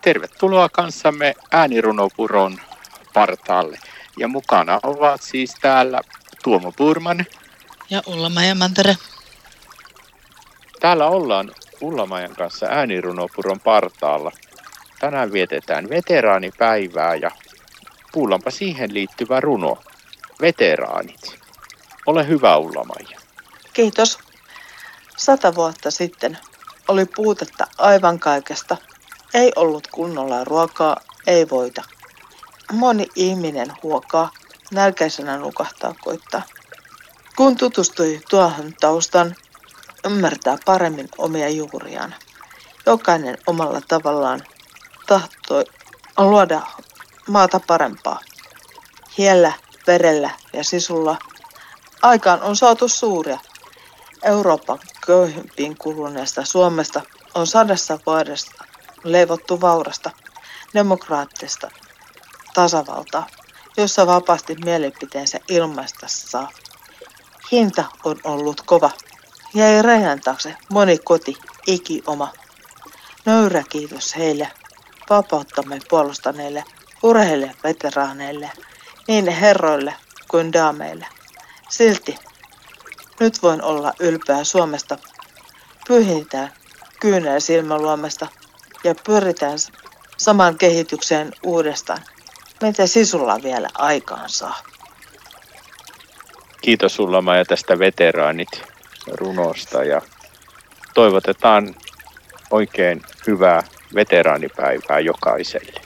Tervetuloa kanssamme äänirunopuron partaalle. Ja mukana ovat siis täällä Tuomo Purman. Ja Ullamajan Mantere. Täällä ollaan Ullamajan kanssa äänirunopuron partaalla. Tänään vietetään veteraanipäivää ja kuullaanpa siihen liittyvä runo. Veteraanit. Ole hyvä Ullamaja. Kiitos. Sata vuotta sitten oli puutetta aivan kaikesta. Ei ollut kunnolla ruokaa, ei voita. Moni ihminen huokaa, nälkäisenä nukahtaa koittaa. Kun tutustui tuohon taustan, ymmärtää paremmin omia juuriaan. Jokainen omalla tavallaan tahtoi luoda maata parempaa. Hiellä, verellä ja sisulla aikaan on saatu suuria. Euroopan köyhimpiin kuluneesta Suomesta on sadassa vuodesta leivottu vaurasta, demokraattista tasavaltaa, jossa vapaasti mielipiteensä ilmaista saa. Hinta on ollut kova. Jäi rajan taakse moni koti, iki oma. Nöyrä kiitos heille, vapauttamme puolustaneille, urheille veteraaneille, niin herroille kuin daameille. Silti nyt voin olla ylpeä Suomesta. Pyhitään kyynel silmäluomesta ja pyritään saman kehitykseen uudestaan. Mitä sisulla vielä aikaan saa? Kiitos sulla Maja tästä veteraanit runosta ja toivotetaan oikein hyvää veteraanipäivää jokaiselle.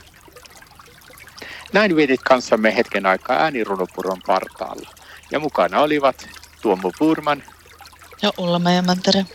Näin vietit kanssamme hetken aikaa äänirunopuron partaalla. Ja mukana olivat Tuomo Purman ja Ulla Mantere.